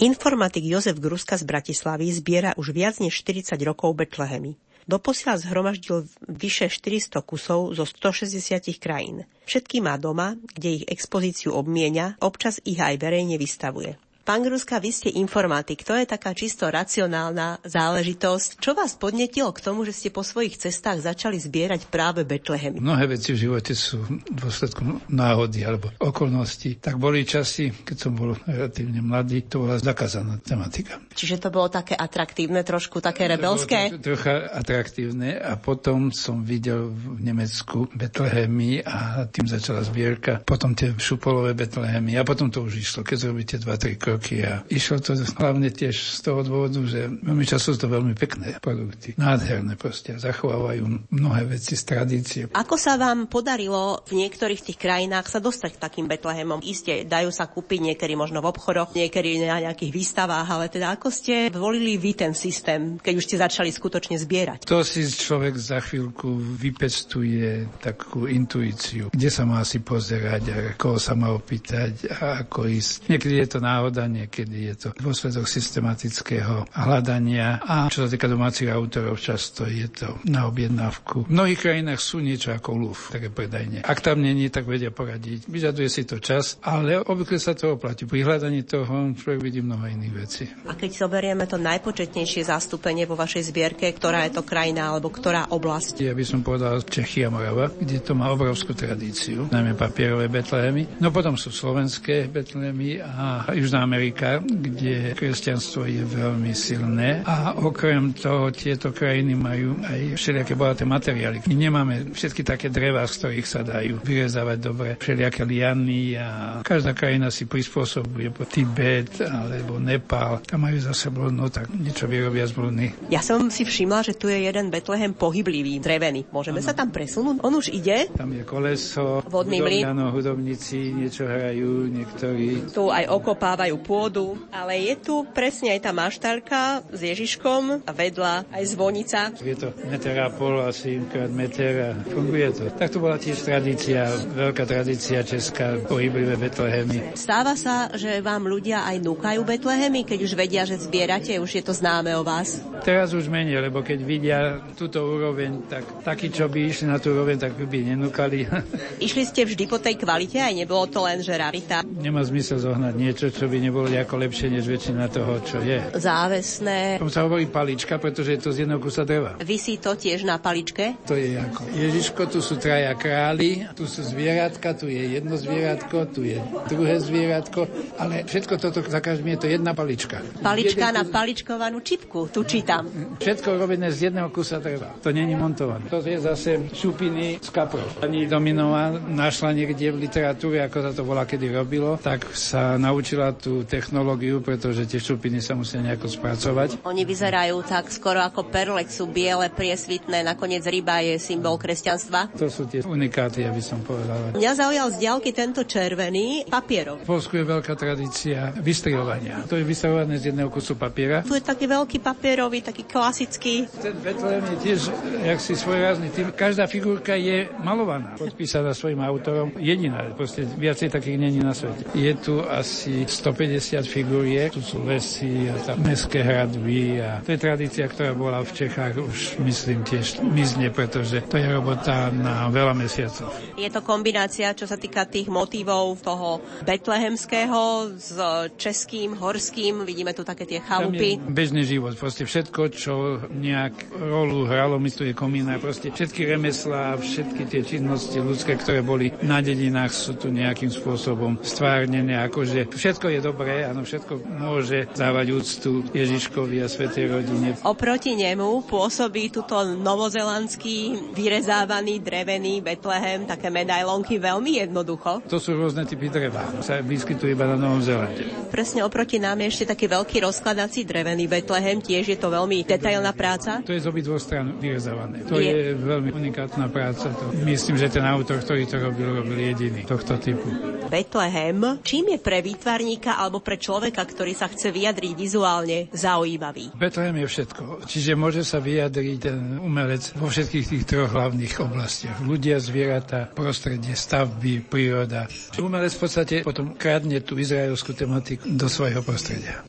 Informatik Jozef Gruska z Bratislavy zbiera už viac než 40 rokov Betlehemy. Doposiaľ zhromaždil vyše 400 kusov zo 160 krajín. Všetky má doma, kde ich expozíciu obmienia, občas ich aj verejne vystavuje. Pán Gruska, vy ste informatik, to je taká čisto racionálna záležitosť. Čo vás podnetilo k tomu, že ste po svojich cestách začali zbierať práve Betlehemy? Mnohé veci v živote sú dôsledkom náhody alebo okolností. Tak boli časy, keď som bol relatívne mladý, to bola zakázaná tematika. Čiže to bolo také atraktívne, trošku také To rebelské? bolo trocha atraktívne a potom som videl v Nemecku Betlehemy a tým začala zbierka. Potom tie šupolové Betlehemy a potom to už išlo, keď robíte 2-3 kroky a išlo to hlavne tiež z toho dôvodu, že veľmi často sú to veľmi pekné produkty. Nádherné proste. Zachovávajú mnohé veci z tradície. Ako sa vám podarilo v niektorých tých krajinách sa dostať k takým Betlehemom? Isté, dajú sa kúpiť niekedy možno v obchodoch, niekedy na nejakých výstavách, ale teda ako ste volili vy ten systém, keď už ste začali skutočne zbierať? To si človek za chvíľku vypestuje takú intuíciu, kde sa má asi pozerať a koho sa má opýtať a ako ísť. Niekedy je to náhoda, niekedy je to dôsledok systematického hľadania a čo sa týka domácich autorov, často je to na objednávku. V mnohých krajinách sú niečo ako luf, také predajne. Ak tam není, tak vedia poradiť. Vyžaduje si to čas, ale obvykle sa to oplatí. Pri hľadaní toho človek vidí mnoho iných vecí. A keď zoberieme to najpočetnejšie zastúpenie vo vašej zbierke, ktorá je to krajina alebo ktorá oblasť? Ja by som povedal Čechy a Morava, kde to má obrovskú tradíciu, najmä papierové Betlehemy. No potom sú slovenské Betlehemy a Južná Amerika, kde kresťanstvo je veľmi silné. A okrem toho tieto krajiny majú aj všelijaké bohaté materiály. My nemáme všetky také drevá, z ktorých sa dajú vyrezávať dobre, všelijaké liany a každá krajina si prispôsobuje. Tibet alebo Nepál, tam majú zase bludnú, tak niečo vyrobia z bludny. Ja som si všimla, že tu je jeden Betlehem pohyblivý, drevený. Môžeme sa tam presunúť? On už ide. Tam je koleso, Vodný hudobní, mlyn. áno, hudobníci niečo hrajú, niektorí Tu aj okopávajú pôdu, ale je tu presne aj tá maštárka s Ježiškom a vedľa aj zvonica. Je to meter a pol, asi krát meter a funguje to. Tak to bola tiež tradícia, veľká tradícia česká, pohyblivé Betlehemy. Stáva sa, že vám ľudia aj núkajú Betlehemy, keď už vedia, že zbierate, už je to známe o vás. Teraz už menej, lebo keď vidia túto úroveň, tak takí, čo by išli na tú úroveň, tak by nenúkali. Išli ste vždy po tej kvalite, aj nebolo to len, že rarita. Nemá zmysel zohnať niečo, čo by nebolo nejako lepšie, než väčšina toho, čo je. Závesné. Tomu sa hovorí palička, pretože je to z jedného kusa dreva. Vysí to tiež na paličke. To je ako Ježiško, tu sú traja králi, tu sú zvieratka, tu je jedno zvieratko, tu je druhé zvieratko, ale všetko toto za každým je to jedna palička. Palička Jeden na kus- paličkovanú čipku, tu čítam. Všetko robené z jedného kusa dreva. To není montované. To je zase šupiny z kaprov. Pani Dominová našla niekde v literatúre, ako sa to volá, kedy robilo, tak sa naučila tú technológiu, pretože tie šupiny sa musia nejako spracovať. Oni vyzerajú tak skoro ako perlek, sú biele, priesvitné, nakoniec ryba je symbol kresťanstva. To sú tie unikáty, aby som povedal. Mňa zaujal z diaľky tento červený papierov. V Polsku je veľká tradícia vystrihovania. To je vystrihované z jedného kusu papiera. Tu je taký veľký papierový, taký klasický. Ten Betlehem je tiež, jak si svojrázny tým. Každá figurka je malovaná, podpísaná svojim autorom. Jediná, proste viacej takých není na svete. Je tu asi 150 50 figuriek, tu sú lesy a tam mestské hradby a to je tradícia, ktorá bola v Čechách už myslím tiež mizne, pretože to je robota na veľa mesiacov. Je to kombinácia, čo sa týka tých motívov toho betlehemského s českým, horským, vidíme tu také tie chalupy. Tam je bežný život, proste všetko, čo nejak rolu hralo, my tu je komína, proste všetky remeslá, všetky tie činnosti ľudské, ktoré boli na dedinách, sú tu nejakým spôsobom stvárnené, akože všetko je dobré, áno, všetko môže dávať úctu Ježiškovi a Svetej rodine. Oproti nemu pôsobí tuto novozelandský vyrezávaný drevený Betlehem, také medailonky veľmi jednoducho. To sú rôzne typy dreva, sa vyskytujú iba na Novom Zelande. Presne oproti nám je ešte taký veľký rozkladací drevený Betlehem, tiež je to veľmi detailná práca. To je z obidvoch stran vyrezávané. To je, je veľmi unikátna práca. To myslím, že ten autor, ktorý to robil, robil jediný tohto typu. Betlehem, čím je pre výtvarníka alebo pre človeka, ktorý sa chce vyjadriť vizuálne, zaujímavý? Betlehem je všetko. Čiže môže sa vyjadriť ten umelec vo všetkých tých troch hlavných oblastiach. Ľudia, zvieratá, prostredie, stavby, príroda. Umelec v podstate potom kradne tú izraelskú tematiku do svojho prostredia.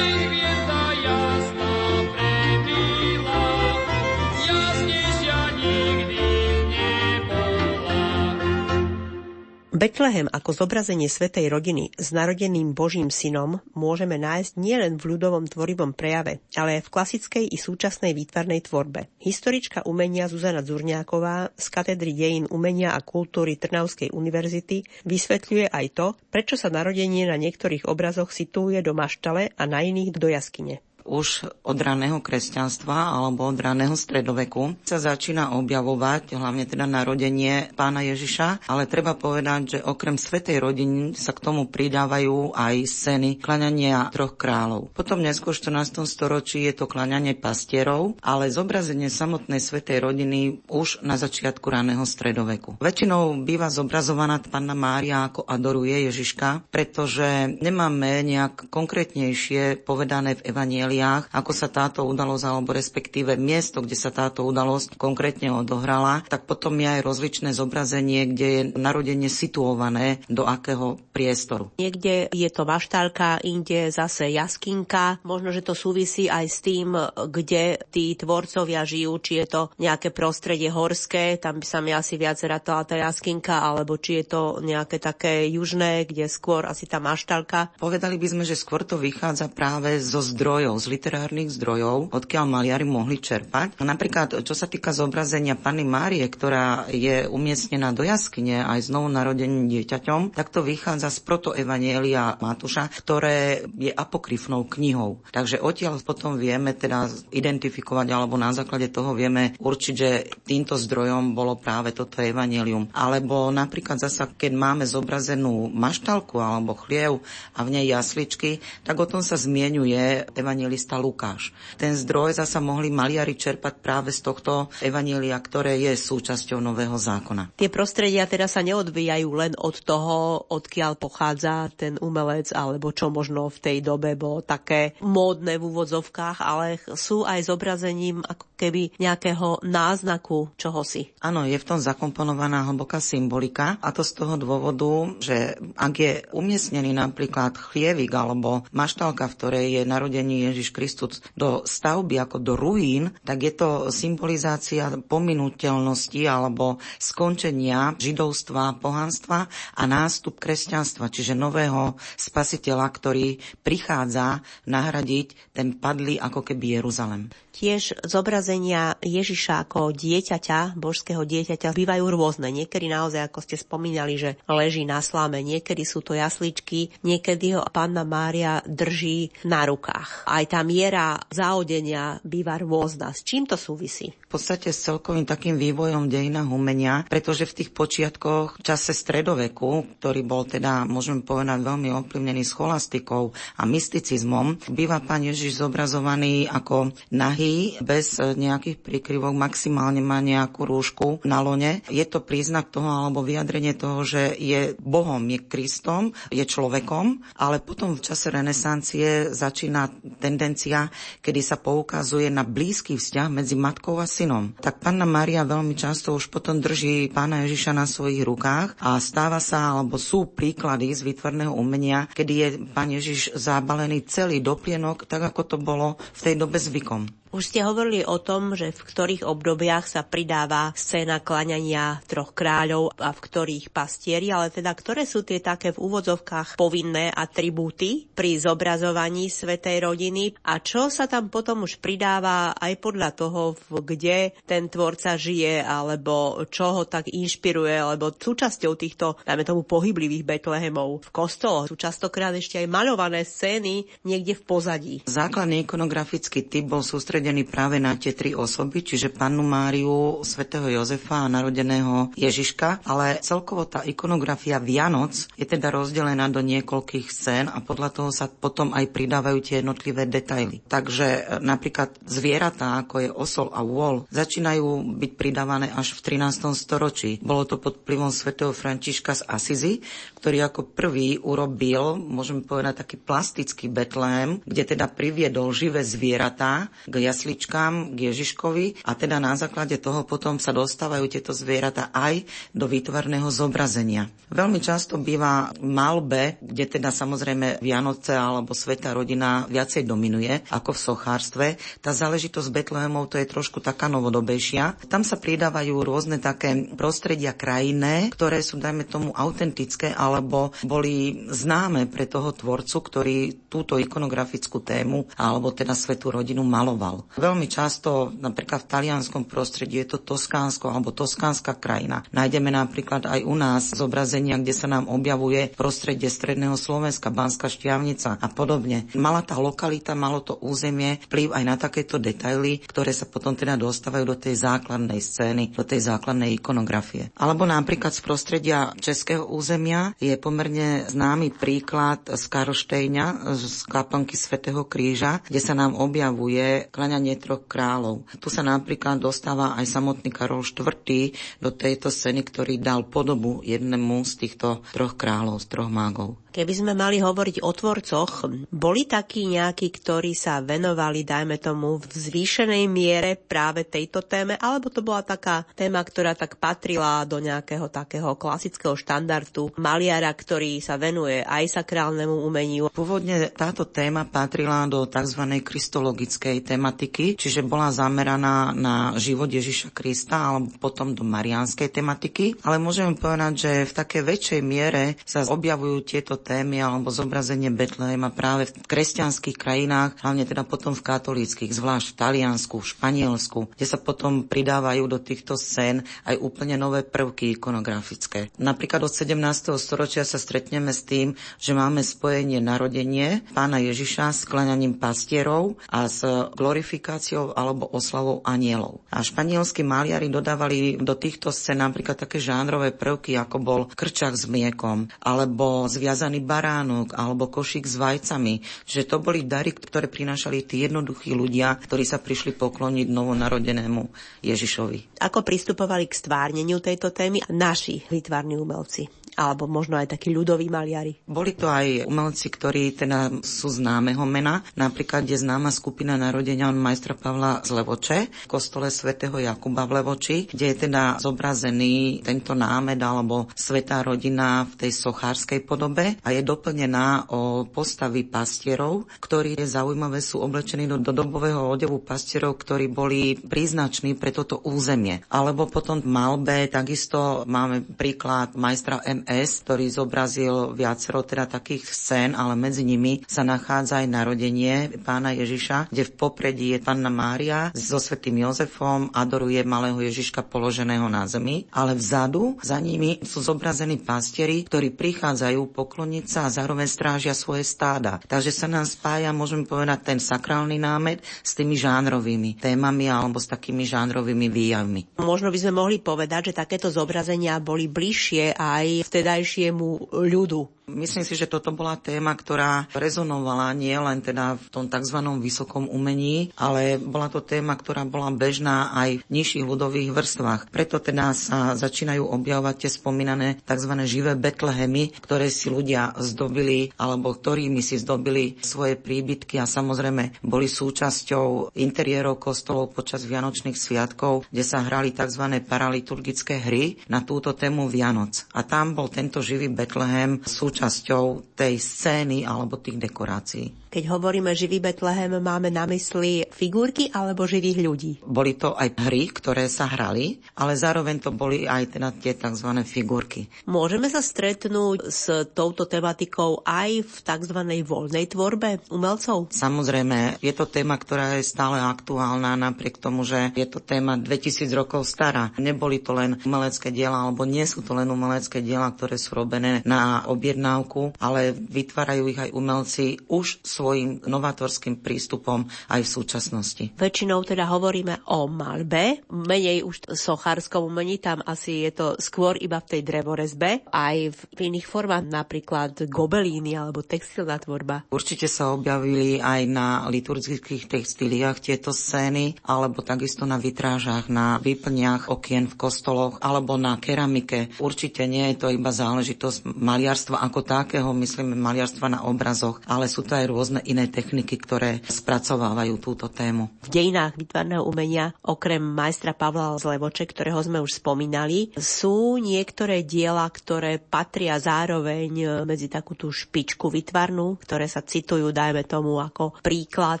Betlehem ako zobrazenie Svetej rodiny s narodeným Božím synom môžeme nájsť nielen v ľudovom tvorivom prejave, ale aj v klasickej i súčasnej výtvarnej tvorbe. Historička umenia Zuzana Zurňáková z katedry dejín umenia a kultúry Trnavskej univerzity vysvetľuje aj to, prečo sa narodenie na niektorých obrazoch situuje do maštale a na iných do jaskyne už od raného kresťanstva alebo od raného stredoveku sa začína objavovať, hlavne teda narodenie pána Ježiša, ale treba povedať, že okrem Svetej rodiny sa k tomu pridávajú aj scény klaňania troch kráľov. Potom neskôr v 14. storočí je to klaňanie pastierov, ale zobrazenie samotnej Svetej rodiny už na začiatku raného stredoveku. Väčšinou býva zobrazovaná panna Mária ako adoruje Ježiška, pretože nemáme nejak konkrétnejšie povedané v Evanieli Evangeliách, ako sa táto udalosť, alebo respektíve miesto, kde sa táto udalosť konkrétne odohrala, tak potom je aj rozličné zobrazenie, kde je narodenie situované do akého priestoru. Niekde je to maštálka, inde zase jaskinka. Možno, že to súvisí aj s tým, kde tí tvorcovia žijú, či je to nejaké prostredie horské, tam by sa mi asi viac rátala tá jaskinka, alebo či je to nejaké také južné, kde skôr asi tá maštálka. Povedali by sme, že skôr to vychádza práve zo zdrojov, z literárnych zdrojov, odkiaľ maliari mohli čerpať. Napríklad, čo sa týka zobrazenia Panny Márie, ktorá je umiestnená do jaskyne aj znovu narodeným dieťaťom, tak to vychádza z protoevanielia Matúša, ktoré je apokryfnou knihou. Takže odtiaľ potom vieme teda identifikovať, alebo na základe toho vieme určiť, že týmto zdrojom bolo práve toto evanielium. Alebo napríklad zasa, keď máme zobrazenú maštalku alebo chliev a v nej jasličky, tak o tom sa zmienuje evangelista Lukáš. Ten zdroj zasa mohli maliari čerpať práve z tohto evanielia, ktoré je súčasťou Nového zákona. Tie prostredia teda sa neodvíjajú len od toho, odkiaľ pochádza ten umelec, alebo čo možno v tej dobe bolo také módne v úvodzovkách, ale sú aj zobrazením ako keby nejakého náznaku čohosi. Áno, je v tom zakomponovaná hlboká symbolika a to z toho dôvodu, že ak je umiestnený napríklad chlievik alebo maštalka, v ktorej je narodený Ježiš Kristus do stavby ako do ruín, tak je to symbolizácia pominuteľnosti alebo skončenia židovstva, pohanstva a nástup kresťanstva, čiže nového spasiteľa, ktorý prichádza nahradiť ten padlý ako keby Jeruzalem. Tiež zobrazenia Ježiša ako dieťaťa, božského dieťaťa, bývajú rôzne. Niekedy naozaj, ako ste spomínali, že leží na sláme, niekedy sú to jasličky, niekedy ho panna Mária drží na rukách. Aj tá miera zaodenia býva rôzna. S čím to súvisí? Podstate s celkovým takým vývojom dejina umenia, pretože v tých počiatkoch v čase stredoveku, ktorý bol teda, môžeme povedať, veľmi ovplyvnený scholastikou a mysticizmom, býva pán Ježiš zobrazovaný ako nahý bez nejakých prikryvok, maximálne má nejakú rúšku na lone. Je to príznak toho alebo vyjadrenie toho, že je Bohom, je Kristom, je človekom, ale potom v čase renesancie začína tendencia, kedy sa poukazuje na blízky vzťah medzi matkou a synom. Tak panna Maria veľmi často už potom drží pána Ježiša na svojich rukách a stáva sa, alebo sú príklady z výtvarného umenia, kedy je pán Ježiš zabalený celý doplienok, tak ako to bolo v tej dobe zvykom. Už ste hovorili o tom, že v ktorých obdobiach sa pridáva scéna klaňania troch kráľov a v ktorých pastieri, ale teda ktoré sú tie také v úvodzovkách povinné atribúty pri zobrazovaní Svetej rodiny a čo sa tam potom už pridáva aj podľa toho, kde ten tvorca žije alebo čo ho tak inšpiruje, lebo súčasťou týchto, dajme tomu, pohyblivých Betlehemov v kostoloch sú častokrát ešte aj maľované scény niekde v pozadí. Základný ikonografický typ bol sústredený sústredený práve na tie tri osoby, čiže pannu Máriu, svätého Jozefa a narodeného Ježiška, ale celkovo tá ikonografia Vianoc je teda rozdelená do niekoľkých scén a podľa toho sa potom aj pridávajú tie jednotlivé detaily. Takže e, napríklad zvieratá, ako je osol a vôľ, začínajú byť pridávané až v 13. storočí. Bolo to pod vplyvom svätého Františka z Asizi, ktorý ako prvý urobil, môžeme povedať, taký plastický Betlém, kde teda priviedol živé zvieratá k jasličkám, k Ježiškovi a teda na základe toho potom sa dostávajú tieto zvieratá aj do výtvarného zobrazenia. Veľmi často býva malbe, kde teda samozrejme Vianoce alebo Sveta rodina viacej dominuje ako v sochárstve. Tá záležitosť Betlehemov to je trošku taká novodobejšia. Tam sa pridávajú rôzne také prostredia krajinné, ktoré sú, dajme tomu, autentické alebo boli známe pre toho tvorcu, ktorý túto ikonografickú tému alebo teda svetú rodinu maloval. Veľmi často, napríklad v talianskom prostredí, je to Toskánsko alebo Toskánska krajina. Nájdeme napríklad aj u nás zobrazenia, kde sa nám objavuje prostredie stredného Slovenska, Banská šťavnica a podobne. Mala tá lokalita, malo to územie vplyv aj na takéto detaily, ktoré sa potom teda dostávajú do tej základnej scény, do tej základnej ikonografie. Alebo napríklad z prostredia českého územia je pomerne známy príklad z Karlštejňa, z kaplnky Svetého kríža, kde sa nám objavuje kláňanie troch kráľov. Tu sa napríklad dostáva aj samotný Karol IV. do tejto scény, ktorý dal podobu jednému z týchto troch kráľov, z troch mágov. Keby sme mali hovoriť o tvorcoch, boli takí nejakí, ktorí sa venovali, dajme tomu, v zvýšenej miere práve tejto téme, alebo to bola taká téma, ktorá tak patrila do nejakého takého klasického štandardu maliara, ktorý sa venuje aj sakrálnemu umeniu. Pôvodne táto téma patrila do tzv. kristologickej tematiky, čiže bola zameraná na život Ježiša Krista alebo potom do marianskej tematiky, ale môžeme povedať, že v takej väčšej miere sa objavujú tieto témy alebo zobrazenie Betlehema práve v kresťanských krajinách, hlavne teda potom v katolíckých, zvlášť v Taliansku, v Španielsku, kde sa potom pridávajú do týchto scén aj úplne nové prvky ikonografické. Napríklad od 17. storočia sa stretneme s tým, že máme spojenie narodenie pána Ježiša s klaňaním pastierov a s glorifikáciou alebo oslavou anielov. A španielskí maliari dodávali do týchto scén napríklad také žánrové prvky, ako bol krčak s mliekom, alebo zviazaný baránok, alebo košík s vajcami. Že to boli dary, ktoré prinášali tí jednoduchí ľudia, ktorí sa prišli pokloniť novonarodenému Ježišovi. Ako pristupovali k stvárneniu tejto témy naši vytvárni umelci? Alebo možno aj takí ľudoví maliari. Boli to aj umelci, ktorí teda sú známeho mena. Napríklad je známa skupina narodenia majstra Pavla z Levoče v kostole svätého Jakuba v Levoči, kde je teda zobrazený tento námed alebo svetá rodina v tej sochárskej podobe a je doplnená o postavy pastierov, ktorí je zaujímavé sú oblečení do, do dobového odevu pastierov, ktorí boli príznační pre toto územie. Alebo potom v Malbe takisto máme príklad majstra M. MS, ktorý zobrazil viacero teda takých scén, ale medzi nimi sa nachádza aj narodenie pána Ježiša, kde v popredí je panna Mária so svetým Jozefom, adoruje malého Ježiška položeného na zemi, ale vzadu za nimi sú zobrazení pastieri, ktorí prichádzajú pokloniť sa a zároveň strážia svoje stáda. Takže sa nám spája, môžeme povedať, ten sakrálny námet s tými žánrovými témami alebo s takými žánrovými výjavmi. Možno by sme mohli povedať, že takéto zobrazenia boli bližšie aj vtedajšiemu ľudu. Myslím si, že toto bola téma, ktorá rezonovala nie len teda v tom tzv. vysokom umení, ale bola to téma, ktorá bola bežná aj v nižších ľudových vrstvách. Preto teda sa začínajú objavovať tie spomínané tzv. živé Betlehemy, ktoré si ľudia zdobili alebo ktorými si zdobili svoje príbytky a samozrejme boli súčasťou interiérov kostolov počas Vianočných sviatkov, kde sa hrali tzv. paraliturgické hry na túto tému Vianoc. A tam bol tento živý Betlehem sú súčasťou tej scény alebo tých dekorácií. Keď hovoríme živý Betlehem, máme na mysli figurky alebo živých ľudí? Boli to aj hry, ktoré sa hrali, ale zároveň to boli aj teda tie tzv. figurky. Môžeme sa stretnúť s touto tematikou aj v tzv. voľnej tvorbe umelcov? Samozrejme, je to téma, ktorá je stále aktuálna, napriek tomu, že je to téma 2000 rokov stará. Neboli to len umelecké diela, alebo nie sú to len umelecké diela, ktoré sú robené na objednávku, ale vytvárajú ich aj umelci už svojim novatorským prístupom aj v súčasnosti. Väčšinou teda hovoríme o malbe, menej už sochárskom umení, tam asi je to skôr iba v tej drevorezbe, aj v iných formách, napríklad gobelíny alebo textilná tvorba. Určite sa objavili aj na liturgických textíliách tieto scény, alebo takisto na vitrážach, na výplniach okien v kostoloch, alebo na keramike. Určite nie je to iba záležitosť maliarstva ako takého, myslíme maliarstva na obrazoch, ale sú to aj rôzne rôzne iné techniky, ktoré spracovávajú túto tému. V dejinách výtvarného umenia, okrem majstra Pavla Zlevoče, ktorého sme už spomínali, sú niektoré diela, ktoré patria zároveň medzi takú tú špičku vytvarnú, ktoré sa citujú, dajme tomu, ako príklad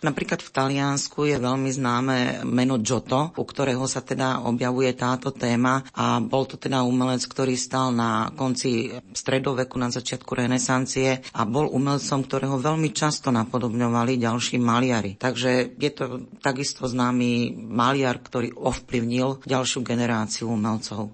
Napríklad v Taliansku je veľmi známe meno Giotto, u ktorého sa teda objavuje táto téma a bol to teda umelec, ktorý stal na konci stredoveku, na začiatku renesancie a bol umelcom, ktorého veľmi často napodobňovali ďalší maliari. Takže je to takisto známy maliar, ktorý ovplyvnil ďalšiu generáciu umelcov.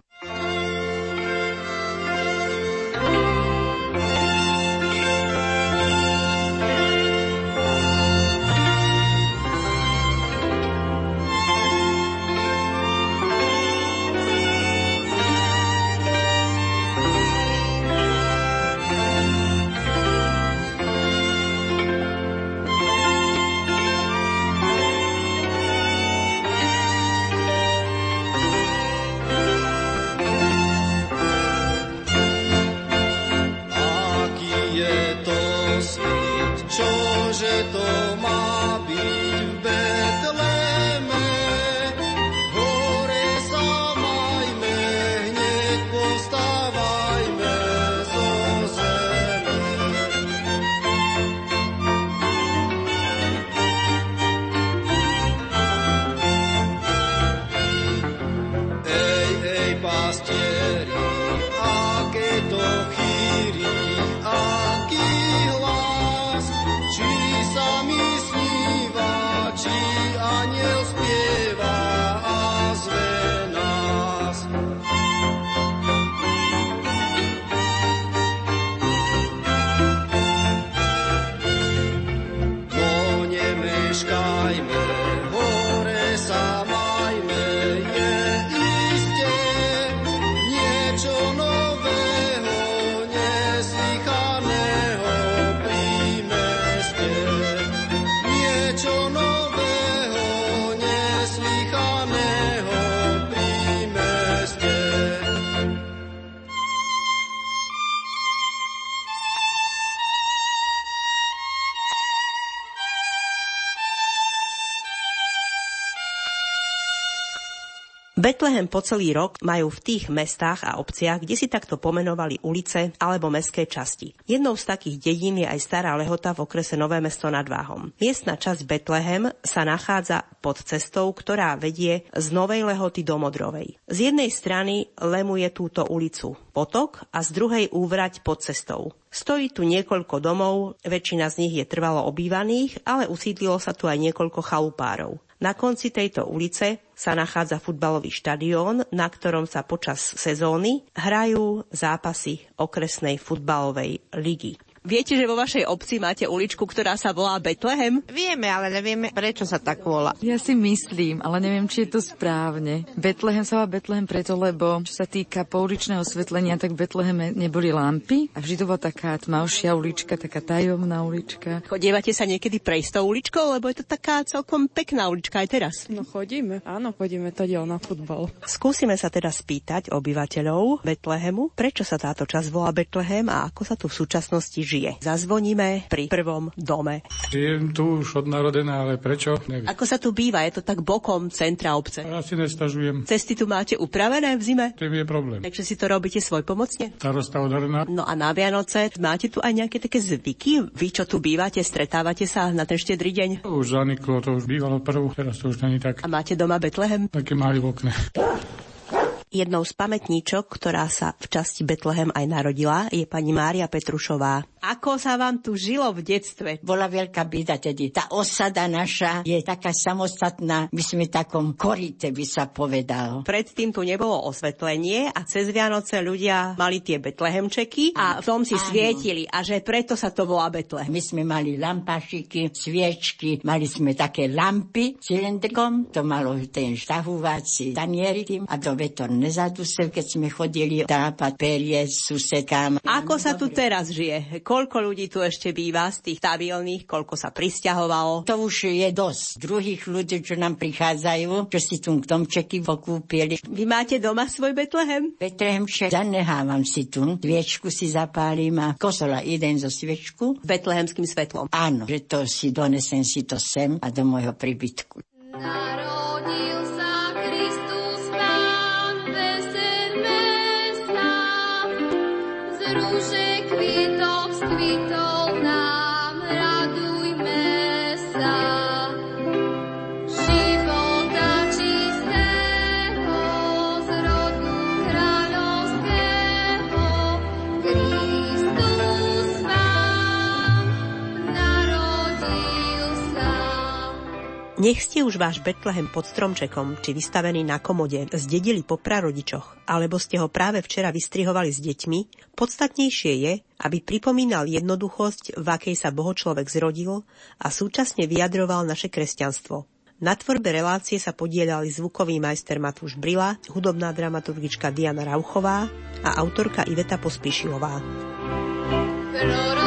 Betlehem po celý rok majú v tých mestách a obciach, kde si takto pomenovali ulice alebo mestské časti. Jednou z takých dedín je aj Stará Lehota v okrese Nové mesto nad Váhom. Miestna časť Betlehem sa nachádza pod cestou, ktorá vedie z Novej Lehoty do Modrovej. Z jednej strany lemuje túto ulicu potok a z druhej úvrať pod cestou. Stojí tu niekoľko domov, väčšina z nich je trvalo obývaných, ale usídlilo sa tu aj niekoľko chalupárov. Na konci tejto ulice sa nachádza futbalový štadión, na ktorom sa počas sezóny hrajú zápasy okresnej futbalovej ligy. Viete, že vo vašej obci máte uličku, ktorá sa volá Betlehem? Vieme, ale nevieme, prečo sa tak volá. Ja si myslím, ale neviem, či je to správne. Betlehem sa volá Betlehem preto, lebo čo sa týka pouličného osvetlenia, tak v Betleheme neboli lampy a vždy to bola taká tmavšia ulička, taká tajomná ulička. Chodievate sa niekedy prejsť tou uličkou, lebo je to taká celkom pekná ulička aj teraz. No chodíme, áno, chodíme tady na futbal. Skúsime sa teda spýtať obyvateľov Betlehemu, prečo sa táto časť volá Betlehem a ako sa tu v súčasnosti žije žije. Zazvoníme pri prvom dome. Žijem tu už od narodená, ale prečo? Neviem. Ako sa tu býva? Je to tak bokom centra obce? Ja si nestažujem. Cesty tu máte upravené v zime? To je problém. Takže si to robíte svoj pomocne? Starosta odhrná. No a na Vianoce máte tu aj nejaké také zvyky? Vy, čo tu bývate, stretávate sa na ten štedrý deň? Už zaniklo, to už bývalo prvú, teraz to už není tak. A máte doma Betlehem? Také mali v okne. Jednou z pamätníčok, ktorá sa v časti Betlehem aj narodila, je pani Mária Petrušová. Ako sa vám tu žilo v detstve? Bola veľká bída tedy. Tá osada naša je taká samostatná, my sme takom korite, by sa povedal. Predtým tu nebolo osvetlenie a cez Vianoce ľudia mali tie betlehemčeky a v tom si Áno. svietili a že preto sa to volá Betlehem. My sme mali lampašiky, sviečky, mali sme také lampy cylindrikom, to malo ten štahúvací tanieri tým a do vetor nezadusel, keď sme chodili dápať perie susedkám. Ako sa tu teraz žije? Koľko ľudí tu ešte býva z tých stabilných, koľko sa pristahovalo? To už je dosť. Druhých ľudí, čo nám prichádzajú, čo si tu domčeky pokúpili. Vy máte doma svoj Betlehem? Betlehemček zanehávam si tu, sviečku si zapálim a kosola jeden zo sviečku. Betlehemským svetlom. Áno, že to si donesem si to sem a do môjho príbytku. Narodil sa rúže kvitov kvitol nám Nech ste už váš Betlehem pod stromčekom či vystavený na komode zdedili po prarodičoch, alebo ste ho práve včera vystrihovali s deťmi, podstatnejšie je, aby pripomínal jednoduchosť, v akej sa bohočlovek zrodil a súčasne vyjadroval naše kresťanstvo. Na tvorbe relácie sa podielali zvukový majster Matúš Brila, hudobná dramaturgička Diana Rauchová a autorka Iveta Pospíšilová. Prorok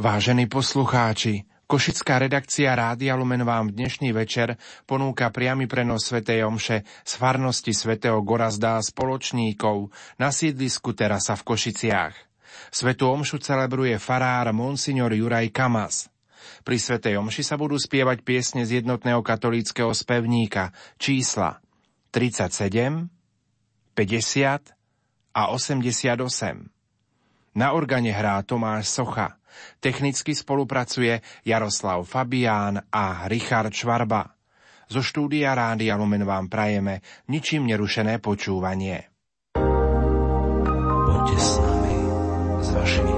Vážení poslucháči, Košická redakcia Rádia Lumen vám dnešný večer ponúka priamy prenos Svetej Omše z farnosti svätého Gorazda a spoločníkov na sídlisku Terasa v Košiciach. Svetu Omšu celebruje farár Monsignor Juraj Kamas. Pri Svetej Omši sa budú spievať piesne z jednotného katolíckého spevníka čísla 37, 50 a 88. Na organe hrá Tomáš Socha. Technicky spolupracuje Jaroslav Fabián a Richard Švarba. Zo štúdia Rádia Lumen vám prajeme ničím nerušené počúvanie. Poďte s nami, s vašimi